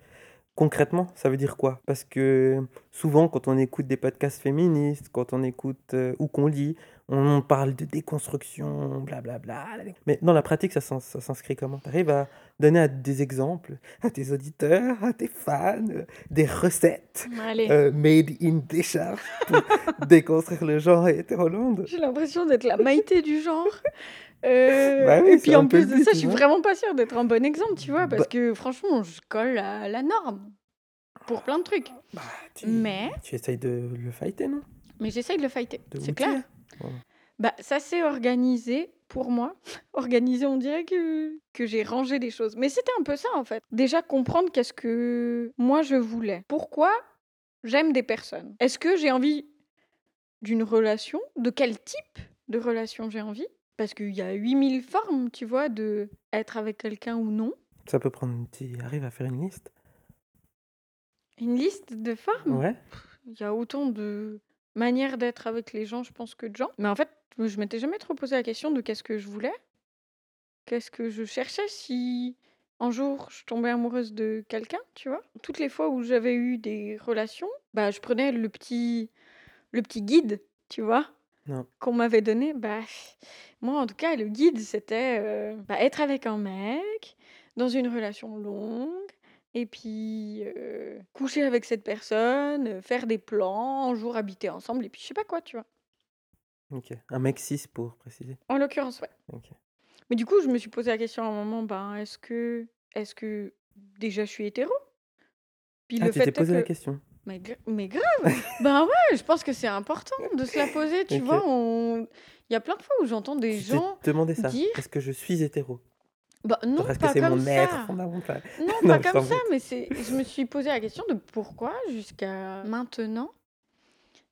Concrètement, ça veut dire quoi? Parce que souvent, quand on écoute des podcasts féministes, quand on écoute, heu, ou qu'on lit, on parle de déconstruction, blablabla. Mais dans la pratique, ça ça s'inscrit comment? Tu arrives à donner à des exemples à tes auditeurs, à tes fans, heu, des recettes, heu, made in décharge pour déconstruire le genre hétéroland? J'ai l'impression d'être la Maïté du genre. Heu Bah et oui, puis en plus de ça, je suis vraiment pas sûre d'être un bon exemple, tu vois? Parce Bah que franchement, je colle à la norme pour plein de trucs. Bah, tu Mais tu essayes de le fighter, non? mais j'essaye de le fighter, c'est clair. Voilà. Bah, ça s'est organisé pour moi. Organisé, on dirait que que j'ai rangé les choses. Mais c'était un peu ça, en fait. Déjà comprendre qu'est-ce que moi je voulais. Pourquoi j'aime des personnes? Est-ce que j'ai envie d'une relation? De quel type de relation j'ai envie? Parce qu'il y a 8000 formes, tu vois, d'être avec quelqu'un ou non. Ça peut prendre tu arrives à faire une liste? Une liste de formes? Ouais. Il y a autant de manières d'être avec les gens, je pense, que de gens. Mais en fait, je m'étais jamais trop posé la question de qu'est-ce que je voulais? Qu'est-ce que je cherchais si un jour je tombais amoureuse de quelqu'un, tu vois? Toutes les fois où j'avais eu des relations, bah, je prenais le petit le petit guide, tu vois? Non. Qu'on m'avait donné. Bah, moi, en tout cas, le guide, c'était, heu, bah, être avec un mec, dans une relation longue et puis, heu, coucher avec cette personne, heu, faire des plans, un jour habiter ensemble et puis je sais pas quoi, tu vois? OK. Un mec cis pour préciser. En l'occurrence, ouais. OK. Mais du coup, je me suis posé la question à un moment, ben, est-ce que est-ce que déjà je suis hétéro? Puis Ah, tu t'es posé la que question? Mais gra mais grave! Ben ouais, je pense que c'est important de se la poser, tu vois? On il y a plein de fois où j'entends des gens demandé ça? dire Est-ce que je suis hétéro? bah non, que pas c'est mon comme être ça. fondamental? Non, Non, pas comme ça, mais c'est je me suis posé la question de pourquoi jusqu'à maintenant,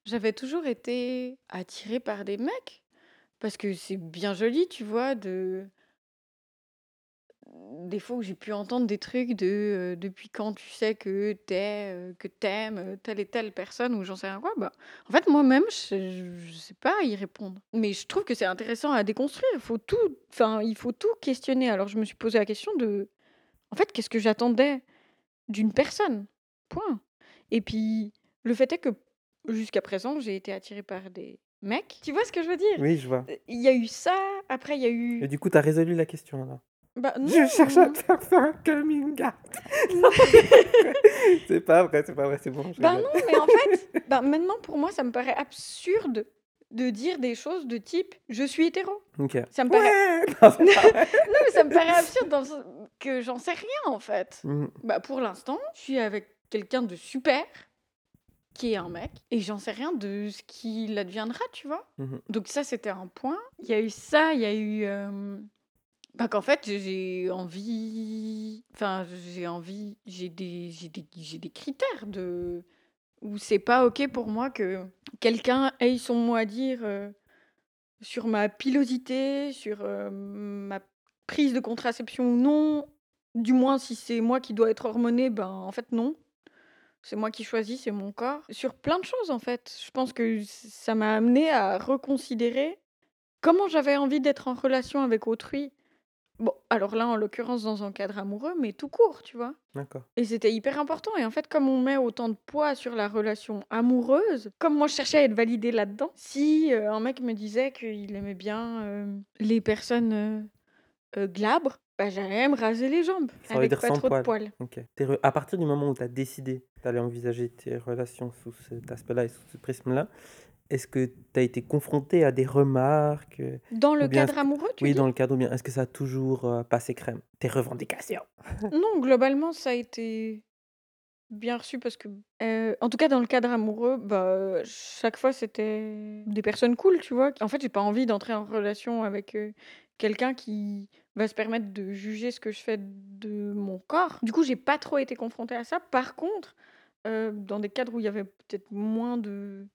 j'avais toujours été attirée par des mecs. Parce que c'est bien joli, tu vois, de des fois où j'ai pu entendre des trucs de, heu, depuis quand tu sais que tu es, heu, que tu aimes, telle et telle personne ou j'en sais rien quoi, bah, en fait moi-même je je sais pas y répondre. Mais je trouve que c'est intéressant à déconstruire. Il faut tout enfin, il faut tout questionner. Alors je me suis posé la question de en fait, qu'est-ce que j'attendais d'une personne? Point. Et puis le fait est que jusqu'à présent, j'ai été attirée par des mecs. Tu vois ce que je veux dire? Oui, je vois. Il y a eu ça, après il y a Et eu du coup, tu as résolu la question alors? Bah non! Je cherche à te faire faire un coming out. C'est pas vrai, c'est pas vrai, c'est bon, Bah non, mais en fait, bah maintenant pour moi, ça me paraît absurde de dire des choses de type: «Je suis hétéro». OK. Ça me paraît Ouais! Non, mais ça me paraît absurde dans le sens que j'en sais rien en fait. Mmh. Bah pour l'instant, je suis avec quelqu'un de super, qui est un mec, et j'en sais rien de ce qu'il adviendra, tu vois? Mmh Donc ça, c'était un point. Il y a eu ça, il y a eu, hem, bah qu'en fait, j'ai envie enfin, j'ai envie j'ai des des des critères de où c'est pas OK pour moi que quelqu'un ait son mot à dire, heu, sur ma pilosité, sur, heu, ma prise de contraception ou non. Du moins si c'est moi qui dois être hormonée, ben, en fait non. C'est moi qui choisis, c'est mon corps. Sur plein de choses en fait. Je pense que ça m'a amenée à reconsidérer comment j'avais envie d'être en relation avec autrui. Bon, alors là, en l'occurrence, dans un cadre amoureux, mais tout court, tu vois? D'accord. Et c'était hyper important et en fait, comme on met autant de poids sur la relation amoureuse, comme moi je cherchais à être validée là-dedans, si, heu, un mec me disait qu'il aimait bien, hem, les personnes, heu, glabres, bah, j'allais me raser les jambes Ça avec pas trop de poil. poils. OK. Tu re à partir du moment où tu as décidé d'aller envisager tes relations sous cet aspect-là et sous ce prisme-là, est-ce que tu as été confrontée à des remarques, heu, Dans le cadre amoureux, tu oui, dans le cadre ou bien est-ce que ça a toujours, heu, passé crème? Tes revendications? Non, globalement, ça a été bien reçu parce que, heu, en tout cas dans le cadre amoureux, bah, chaque fois c'était des personnes cool, tu vois? En fait, j'ai pas envie d'entrer en relation avec, quelqu'un qui va se permettre de juger ce que je fais de mon corps. Du coup, j'ai pas trop été confrontée à ça. Par contre, dans des cadres où il y avait peut-être moins de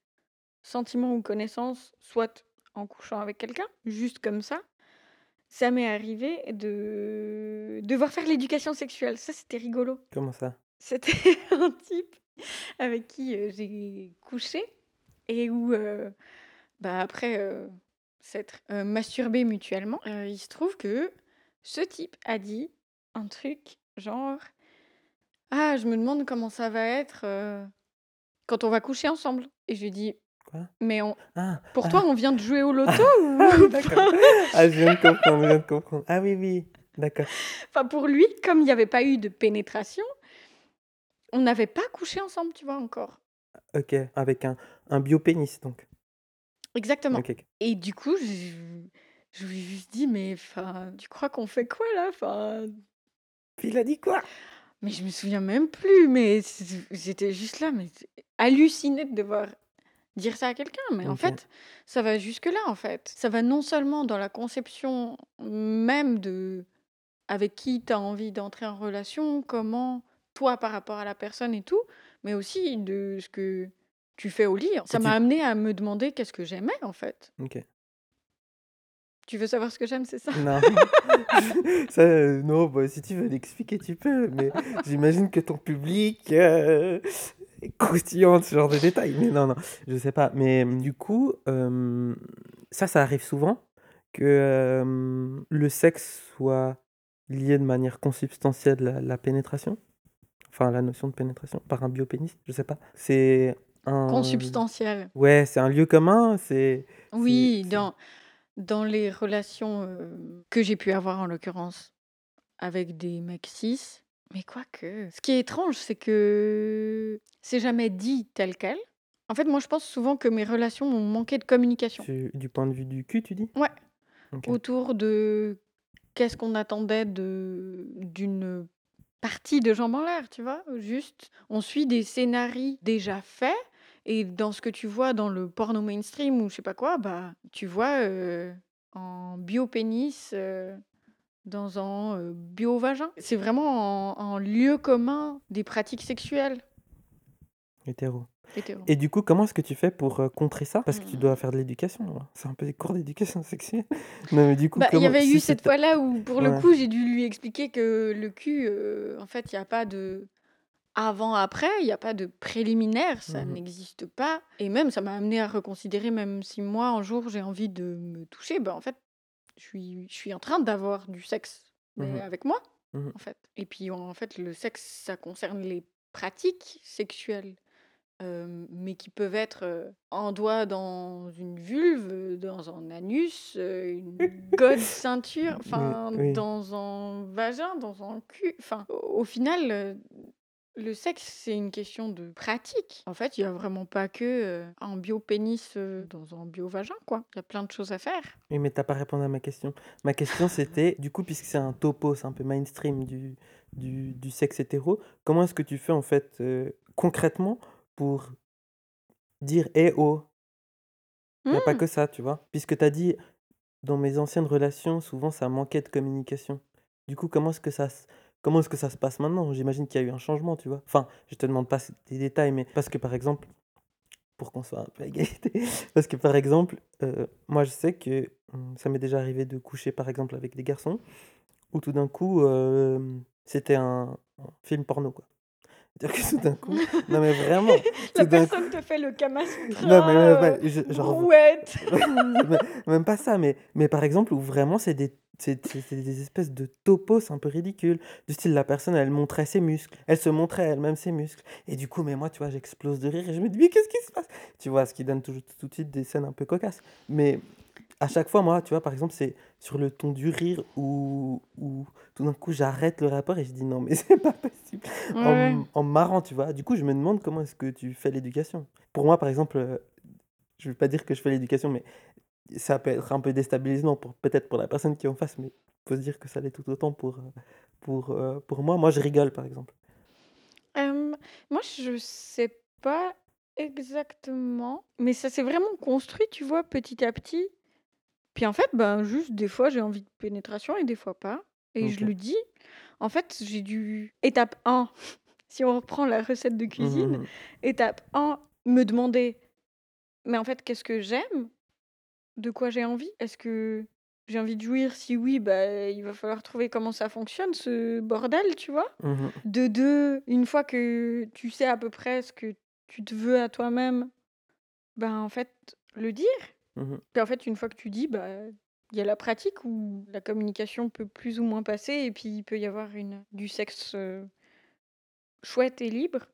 sentiments ou connaissances, soit en couchant avec quelqu'un, juste comme ça, ça m'est arrivé de devoir faire l'éducation sexuelle. Ça, c'était rigolo. Comment ça? C'était un type avec qui, heu, j'ai couché et où, heu, bah, après, heu, s'être, heu, masturbés mutuellement, il se trouve que ce type a dit un truc genre: «Ah, je me demande comment ça va être, quand on va coucher ensemble» et je lui dit: Quoi? «Mais on Ah! pour Ah! toi, on vient de jouer au loto Ah ou d'accord. pas?» Ah, je viens de comprendre, je viens de comprendre. Ah oui, oui, d'accord. Enfin, pour lui, comme il y avait pas eu de pénétration, on n'avait pas couché ensemble, tu vois, encore. OK, avec un un biopénis donc? Exactement et du coup, je je lui ai juste dit: «Mais enfin, tu crois qu'on fait quoi là? Enfin» Puis il a dit quoi? mais je me souviens même plus, mais j'étais juste là, mais hallucinée de devoir dire ça à quelqu'un, mais en fait, ça va jusque-là, en fait. Ça va non seulement dans la conception même de avec qui tu as envie d'entrer en relation, comment toi par rapport à la personne et tout, mais aussi de ce que tu fais au lit. Ça m'a tu amenée à me demander qu'est-ce que j'aimais, en fait. OK. Tu veux savoir ce que j'aime, c'est ça? Non. Ça, heu, non, bah, si tu veux l'expliquer, tu peux, mais j'imagine que ton public, heu, est croustillant de ce genre de détails. Mais non, non, je sais pas. Mais, mmh, du coup, hem, ça, ça arrive souvent que, hem, le sexe soit lié de manière consubstantielle à la pénétration? Enfin, la notion de pénétration par un biopénis? Je sais pas. C'est un Consubstantiel. ouais, c'est un lieu commun? C'est Oui, dans dans les relations, que j'ai pu avoir en l'occurrence avec des mecs cis, mais quoique, ce qui est étrange, c'est que c'est jamais dit tel quel. En fait, moi, je pense souvent que mes relations ont manqué de communication. Du point de vue du cul, tu dis? Ouais, autour de qu'est-ce qu'on attendait de d'une partie de Jambes en l'air, tu vois? Juste, on suit des scénarios déjà faits et dans ce que tu vois dans le porno mainstream ou je sais pas quoi, bah, tu vois, heu, en bio-pénis, heu, dans un, heu, bio-vagin. C'est vraiment en en lieu commun des pratiques sexuelles. Hétéro. Hétéro. Et du coup, comment est-ce que tu fais pour, heu, contrer ça? Parce que tu dois Mmh. faire de l'éducation, là. C'est un peu des cours d'éducation sexuelle. Non, mais du coup, Bah, il y avait eu cette fois-là où pour le coup, j'ai dû lui expliquer que le cul, heu, en fait, il y a pas de avant, après, il y a pas de préliminaire, ça Mmh mh. n'existe pas et même ça m'a amené à reconsidérer même si moi, un jour, j'ai envie de me toucher, bah, en fait, je suis je suis en train d'avoir du sexe, Mmh avec moi, Mmh mh. en fait et puis, en fait, le sexe, ça concerne les pratiques sexuelles, mais qui peuvent être, un doigt dans une vulve, dans un anus, une god ceinture, enfin, oui. dans un vagin, dans un cul, enfin, au final, le sexe, c'est une question de pratique. En fait, il y a vraiment pas que, heu, un bio-pénis, heu, dans un bio-vagin, quoi. Il y a plein de choses à faire. Oui, mais tu as pas répondu à ma question. Ma question, c'était, du coup, puisque c'est un topo, c'est un peu mainstream du du du sexe hétéro, comment est-ce que tu fais, en fait, heu, concrètement pour dire: «Eh oh!» Il y a pas Mmh! que ça, tu vois? Puisque tu as dit: «Dans mes anciennes relations, souvent, ça manquait de communication». Du coup, comment est-ce que ça se comment est-ce que ça se passe maintenant? J'imagine qu'il y a eu un changement, tu vois? Enfin, je te demande pas des détails, mais parce que, par exemple, pour qu'on soit un peu à égalité, parce que, par exemple, heu, moi, je sais que, mmh, ça m'est déjà arrivé de coucher, par exemple, avec des garçons où tout d'un coup, c'était un un film porno, quoi. C'est-à-dire que tout d'un coup non, mais vraiment, La coup personne te fait le Kama non, mais même pas, je genre même pas ça, mais mais par exemple, où vraiment c'est des c'est des espèces de topos un peu ridicules. Du style, la personne, elle montrait ses muscles, elle se montrait elle-même ses muscles et du coup, mais moi, tu vois, j'explose de rire et je me dis: «Mais qu'est-ce qui se passe?» Tu vois? Ce qui donne tout de suite des scènes un peu cocasses. Mais à chaque fois, moi, tu vois, par exemple, c'est sur le ton du rire où où tout d'un coup, j'arrête le rapport et je dis: «Non, mais c'est pas possible», en Ouais. en marrant, tu vois? Du coup, je me demande comment est-ce que tu fais l'éducation? Pour moi, par exemple, heu, je veux pas dire que je fais l'éducation, mais ça peut être un peu déstabilisant pour peut-être pour la personne qui est en face, mais faut se dire que ça l'est tout autant pour, heu, pour, heu, pour moi. Moi, je rigole, par exemple. Moi, je sais pas exactement, mais ça s'est vraiment construit, tu vois, petit à petit. Puis, en fait, ben, juste, des fois, j'ai envie de pénétration et des fois pas et je le dis. En fait, j'ai dû étape 1, si on reprend la recette de Mmh mh, cuisine, mmh. étape 1, me demander: «Mais en fait, qu'est-ce que j'aime? De quoi j'ai envie? Est-ce que j'ai envie de jouir? Si oui, bah, il va falloir trouver comment ça fonctionne ce bordel», tu vois? Mmh mh. De 2, une fois que tu sais à peu près ce que tu te veux à toi-même, ben, en fait, le dire. Mmh mh. Puis, en fait, une fois que tu dis, bah, il y a la pratique où la communication peut plus ou moins passer et puis il peut y avoir une du sexe, heu chouette et libre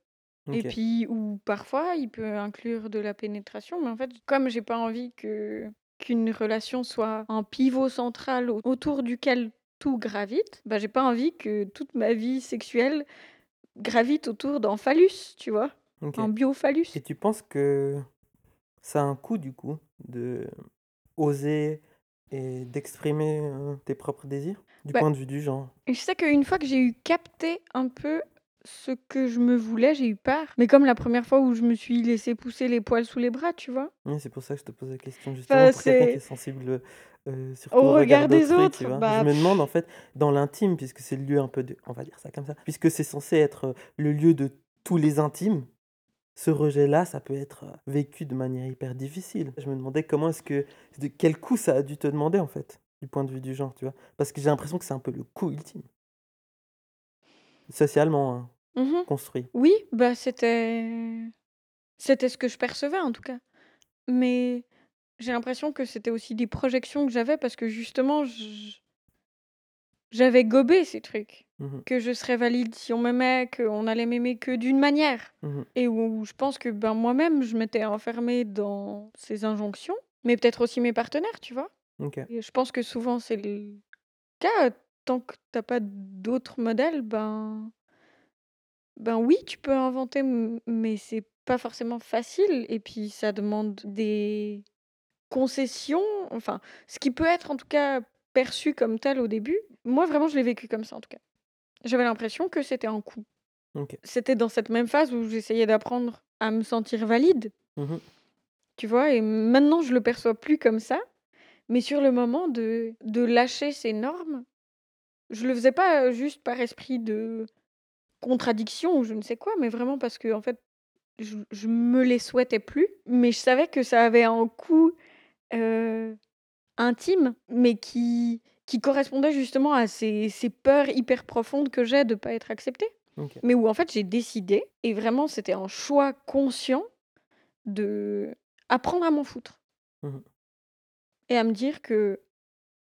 et OK. puis ou parfois, il peut inclure de la pénétration, mais en fait, comme j'ai pas envie que qu'une relation soit un pivot central au autour duquel tout gravite, bah, j'ai pas envie que toute ma vie sexuelle gravite autour d'un phallus, tu vois? OK Un bio-phallus. et tu penses que ça a un coût, du coup, d'oser et d'exprimer, heu, tes propres désirs? Du Bah point de vue du genre? je sais qu'une fois que j'ai eu capté un peu ce que je me voulais, j'ai eu peur, mais comme la 1re fois où je me suis laissé pousser les poils sous les bras, tu vois? Oui, c'est pour ça que je te pose la question, justement, Enfin, pour quelqu'un qui est sensible, heu, surtout Au regard des d'autrui, tu autres, vois? Je bah me demande, en fait, dans l'intime, puisque c'est le lieu un peu de on va dire ça comme ça, puisque c'est censé être, heu, le lieu de tous les intimes, ce rejet-là, ça peut être, heu, vécu de manière hyper difficile. Je me demandais comment est-ce que de quel coût ça a dû te demander, en fait, du point de vue du genre, tu vois? Parce que j'ai l'impression que c'est un peu le coût ultime. Socialement, hein, Mmh mh. construit. Oui, bah, c'était c'était ce que je percevais, en tout cas, mais j'ai l'impression que c'était aussi des projections que j'avais parce que justement j j'avais gobé ces trucs. Mmh mh. Que je serais valide si on m'aimait, qu'on allait m'aimer que d'une manière Mmh mh. et où je pense que, ben, moi-même, je m'étais enfermée dans ces injonctions, mais peut-être aussi mes partenaires, tu vois? Et je pense que souvent c'est le cas, tant que tu as pas d'autres modèles, ben ben, oui, tu peux inventer m mais c'est pas forcément facile et puis ça demande des concessions, enfin, ce qui peut être, en tout cas perçu comme tel au début. Moi, vraiment, je l'ai vécu comme ça, en tout cas. J'avais l'impression que c'était un coup. OK. C'était dans cette même phase où j'essayais d'apprendre à me sentir valide. Mmh Tu vois? Et maintenant, je le perçois plus comme ça, mais sur le moment de de lâcher ces normes, je le faisais pas, juste par esprit de contradiction ou je ne sais quoi, mais vraiment parce que en fait, je je me les souhaitais plus, mais je savais que ça avait un coût, intime, mais qui qui correspondait justement à ces ces peurs hyper profondes que j'ai de pas être acceptée. Mais où en fait, j'ai décidé et vraiment c'était un choix conscient de apprendre à m'en foutre. Mmh Et à me dire que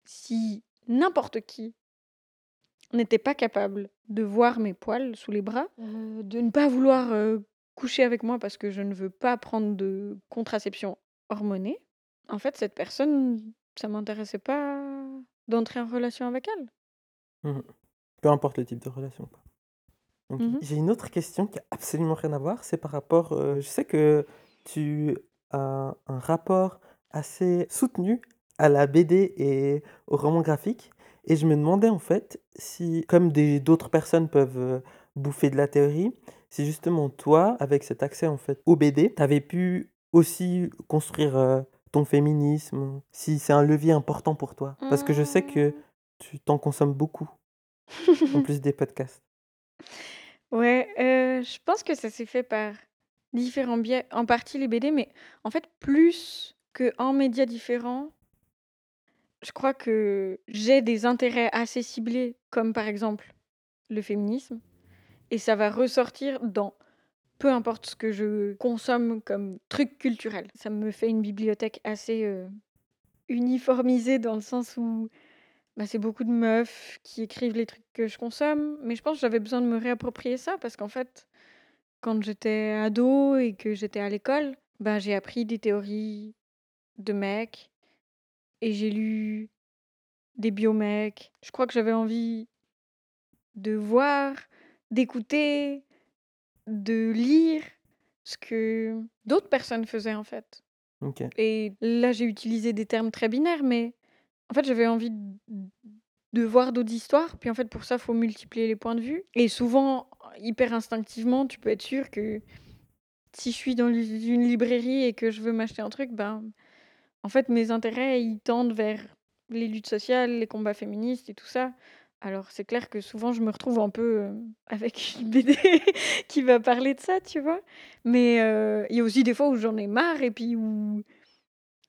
si n'importe qui n'était pas capable de voir mes poils sous les bras, heu, de ne pas vouloir, heu, coucher avec moi parce que je ne veux pas prendre de contraception hormonée, en fait, cette personne, ça m'intéressait pas d'entrer en relation avec elle. Mmh. Peu importe le type de relation. Mmh J'ai une autre question qui a absolument rien à voir, c'est par rapport, heu, je sais que tu as un rapport assez soutenu à la BD et au roman graphique et je me demandais en fait si, comme d'autres personnes peuvent, heu, bouffer de la théorie, si justement toi, avec cet accès en fait aux BD, tu avais pu aussi construire, heu, ton féminisme, si c'est un levier important pour toi? Parce que je sais que Mmh. tu t'en consommes beaucoup, en plus des podcasts. Ouais, heu, je pense que ça s'est fait par différents biais. En partie les BD, mais en fait, plus qu'un média différent, je crois que j'ai des intérêts assez ciblés, comme par exemple le féminisme, et ça va ressortir dans peu importe ce que je consomme comme truc culturel. Ça me fait une bibliothèque assez, uniformisée dans le sens où, bah, c'est beaucoup de meufs qui écrivent les trucs que je consomme, mais je pense que j'avais besoin de me réapproprier ça parce qu'en fait Quand j'étais ado et que j'étais à l'école, ben, j'ai appris des théories de mecs et j'ai lu des biomecs. Je crois que j'avais envie de voir, d'écouter, de lire ce que d'autres personnes faisaient, en fait. Et là, j'ai utilisé des termes très binaires, mais en fait, j'avais envie de voir d'autres histoires. Puis, en fait, pour ça, faut multiplier les points de vue et souvent, hyper instinctivement, tu peux être sûr que Si je suis dans une librairie et que je veux m'acheter un truc, ben, en fait, mes intérêts, ils tendent vers les luttes sociales, les combats féministes et tout ça. Alors c'est clair que souvent je me retrouve un peu, heu, avec une BD qui va parler de ça, tu vois? Mais, heu, il y a aussi des fois où j'en ai marre et puis où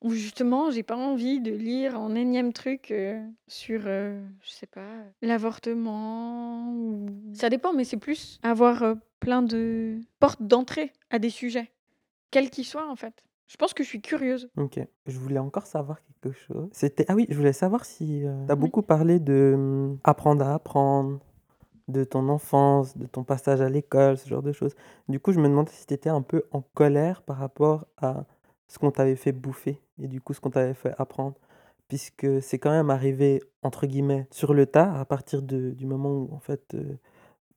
où justement j'ai pas envie de lire un énième truc, heu, sur, je sais pas, l'avortement ou ça dépend, mais c'est plus avoir, plein de portes d'entrée à des sujets, quels qu'ils soient, en fait. Je pense que je suis curieuse. OK. Je voulais encore savoir quelque chose. C'était ah oui, je voulais savoir si, heu, tu as Oui. beaucoup parlé de, mmh, apprendre à apprendre, de ton enfance, de ton passage à l'école, ce genre de choses. Du coup, je me demandais si tu étais un peu en colère par rapport à ce qu'on t'avait fait bouffer et du coup, ce qu'on t'avait fait apprendre. Puisque c'est quand même arrivé, entre guillemets, «sur le tas» à partir de du moment où en fait, heu,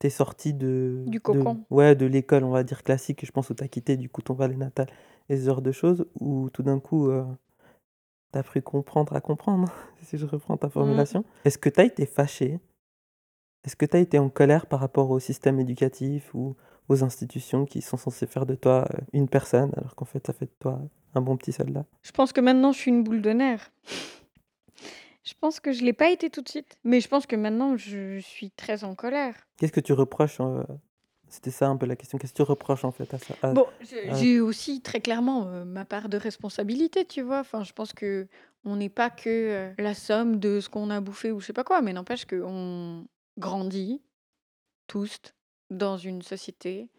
tu es sortie de Du de cocon. ouais, de l'école, on va dire classique, je pense où tu as quitté du coup ton vallée natale et ce genre de choses, où tout d'un coup, heu tu appris comprendre à comprendre, si je reprends ta Mmh. formulation. Est-ce que tu as été fâché? Est-ce que tu as été en colère par rapport au système éducatif ou aux institutions qui sont censées faire de toi, heu, une personne, alors qu'en fait, ça fait de toi un bon petit soldat? Je pense que maintenant je suis une boule de nerfs. Je pense que je l'ai pas été tout de suite, mais je pense que maintenant je suis très en colère. Qu'est-ce que tu reproches, heu c'était ça un peu la question, qu'est-ce que tu reproches en fait à ça à Bon, à j'ai aussi très clairement, heu, ma part de responsabilité, tu vois? Enfin, je pense qu'on n'est pas que, heu, la somme de ce qu'on a bouffé ou je sais pas quoi, mais n'empêche qu'on grandit tous dans une société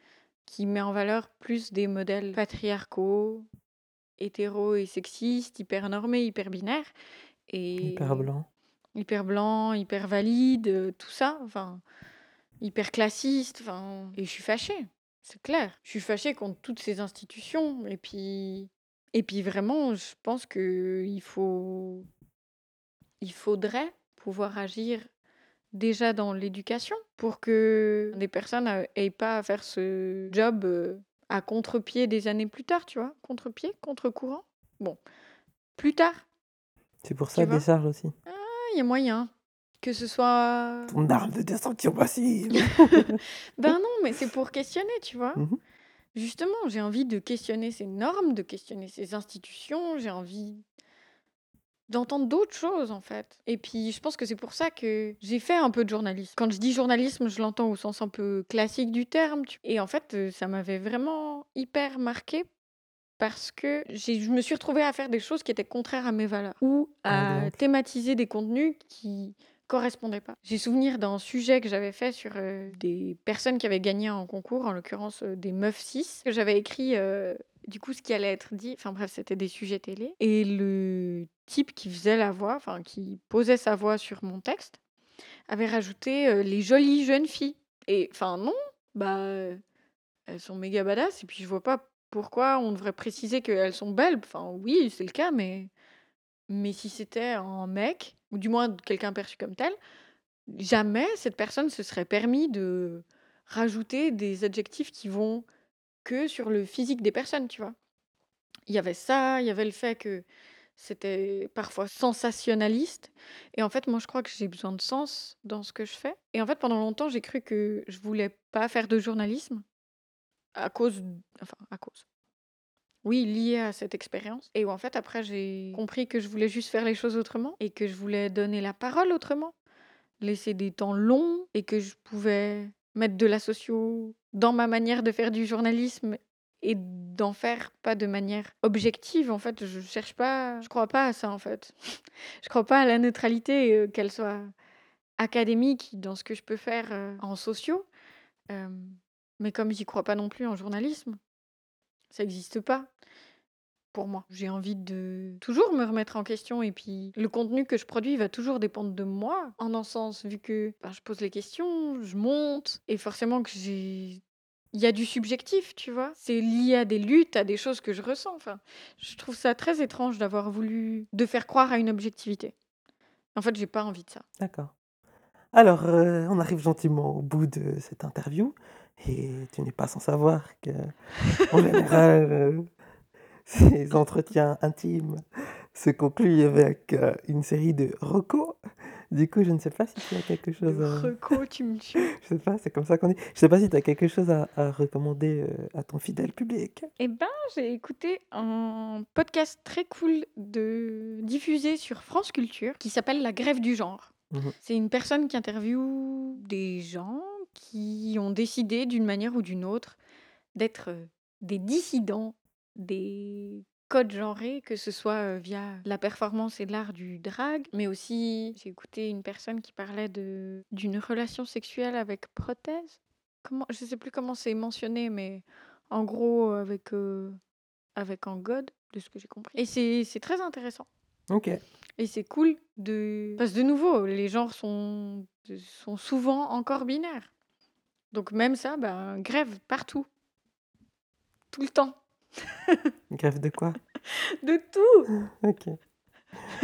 qui met en valeur plus des modèles patriarcaux, hétéros et sexistes, hyper normés, hyper binaires hyper et blanc? hyper blancs, hyper valides, heu, tout ça, enfin Hyper classiste, enfin et je suis fâchée, c'est clair. Je suis fâchée contre toutes ces institutions et puis et puis vraiment, je pense qu'il faut il faudrait pouvoir agir déjà dans l'éducation pour que des personnes, heu, aient pas à faire ce job, heu, à contre-pied des années plus tard, tu vois? Contre-pied? Contre-courant? Bon, plus tard, C'est pour ça vois? décharge aussi? Ah, il il y a moyen. Que ce soit. Ton arme de destruction massive. Ben non, mais c'est pour questionner, tu vois. Mhm. Justement, j'ai envie de questionner ces normes, de questionner ces institutions, j'ai envie d'entendre d'autres choses en fait. Et puis je pense que c'est pour ça que j'ai fait un peu de journalisme. Quand je dis journalisme, je l'entends au sens un peu classique du terme. Et en fait, euh, ça m'avait vraiment hyper marqué parce que je me suis retrouvée à faire des choses qui étaient contraires à mes valeurs ou à exemple thématiser des contenus qui correspondaient pas. J'ai souvenir d'un sujet que j'avais fait sur euh, des personnes qui avaient gagné un concours, en l'occurrence euh, des meufs 6, que j'avais écrit euh, du coup ce qui allait être dit. Enfin bref, c'était des sujets télé. Et le type qui faisait la voix, enfin qui posait sa voix sur mon texte, avait rajouté les jolies jeunes filles. Et enfin non, bah elles sont méga badass et puis je vois pas pourquoi on devrait préciser qu'elles sont belles. Enfin oui, c'est le cas, mais mais si c'était un mec ou du moins quelqu'un perçu comme tel, jamais cette personne se serait permis de rajouter des adjectifs qui vont que sur le physique des personnes, tu vois. Il y avait ça, il y avait le fait que c'était parfois sensationnaliste. Et en fait, moi, je crois que j'ai besoin de sens dans ce que je fais. Et en fait, pendant longtemps, j'ai cru que je voulais pas faire de journalisme à cause, enfin, à cause. Oui, lié à cette expérience. Et en fait, après, j'ai compris que je voulais juste faire les choses autrement et que je voulais donner la parole autrement, laisser des temps longs et que je pouvais mettre de la socio dans ma manière de faire du journalisme et d'en faire pas de manière objective. En fait, je cherche pas, je crois pas à ça en fait. je crois pas à la neutralité, euh, qu'elle soit académique dans ce que je peux faire euh, en sociaux. Euh, mais comme j'y crois pas non plus en journalisme, ça n'existe pas pour moi. J'ai envie de toujours me remettre en question et puis le contenu que je produis va toujours dépendre de moi en un sens vu que ben, je pose les questions, je monte et forcément que j'ai il y a du subjectif, tu vois. C'est lié à des luttes, à des choses que je ressens. Enfin, je trouve ça très étrange d'avoir voulu de faire croire à une objectivité. En fait, j'ai pas envie de ça. D'accord. Alors, euh, on arrive gentiment au bout de cette interview. Et tu n'es pas sans savoir que, en général, euh, ces entretiens intimes se concluent avec euh, une série de recos. Du coup, je ne sais pas si tu as quelque chose à... Reco, tu me tues. Je sais pas, c'est comme ça qu'on dit. Je sais pas si tu as quelque chose à, à recommander euh, à ton fidèle public. Eh ben, j'ai écouté un podcast très cool de diffusé sur France Culture qui s'appelle La Grève du genre. Mhm. C'est une personne qui interviewe des gens qui ont décidé d'une manière ou d'une autre d'être euh, des dissidents des codes genrés, que ce soit euh, via la performance et l'art du drag, mais aussi j'ai écouté une personne qui parlait de d'une relation sexuelle avec prothèse. Comment, je sais plus comment c'est mentionné, mais en gros avec euh, avec un god, de ce que j'ai compris. Et c'est c'est très intéressant. Ok. Et c'est cool de... Parce que de nouveau, les genres sont, sont souvent encore binaires. Donc même ça, ben, grève partout. Tout le temps. Grève de quoi? De tout Ok.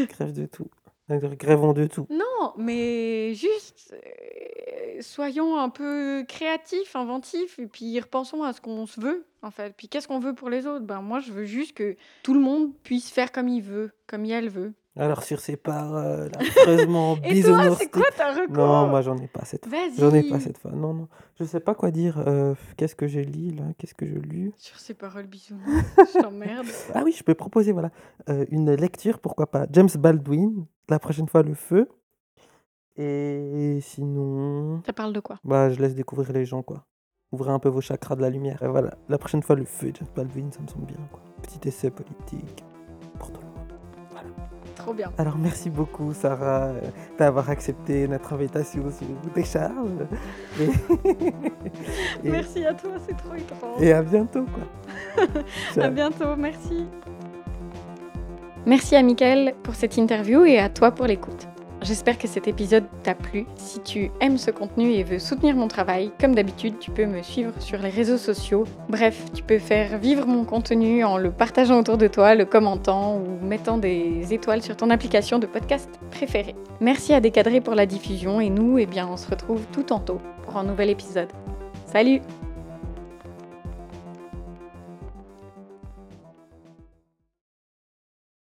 Grève de tout. Grèvons de tout. Non, mais juste, euh, soyons un peu créatifs, inventifs, et puis repensons à ce qu'on se veut, en fait. Puis qu'est-ce qu'on veut pour les autres? Ben moi, je veux juste que tout le monde puisse faire comme il veut, comme elle veut. Alors, sur ces paroles affreusement Et toi, bisounours... c'est quoi ta recours Non, moi, j'en ai pas cette fois. Vas-y J'en ai pas cette fois. Non, non. Je sais pas quoi dire. Euh, Qu'est-ce que j'ai lu, là Qu'est-ce que je lu Sur ces paroles bisounours, je t'emmerde. Ah oui, je peux proposer, voilà, euh, une lecture, pourquoi pas. James Baldwin, la prochaine fois, le feu. Et sinon... Ça parle de quoi? Bah, je laisse découvrir les gens, quoi. Ouvrez un peu vos chakras de la lumière. Et voilà, la prochaine fois, le feu, James Baldwin, ça me semble bien, quoi. Petit essai politique. Pour tout le monde. Voilà. Trop bien. Alors, merci beaucoup, Sarah, euh, d'avoir accepté notre invitation sur Décharge. Et... et... Merci à toi, c'est trop étrange. et à bientôt, quoi. À bientôt, merci. Merci à Mickaël pour cette interview et à toi pour l'écoute. J'espère que cet épisode t'a plu. Si tu aimes ce contenu et veux soutenir mon travail, comme d'habitude, tu peux me suivre sur les réseaux sociaux. Bref, tu peux faire vivre mon contenu en le partageant autour de toi, le commentant ou mettant des étoiles sur ton application de podcast préférée. Merci à Décadré pour la diffusion et nous, eh bien, on se retrouve tout tantôt pour un nouvel épisode. Salut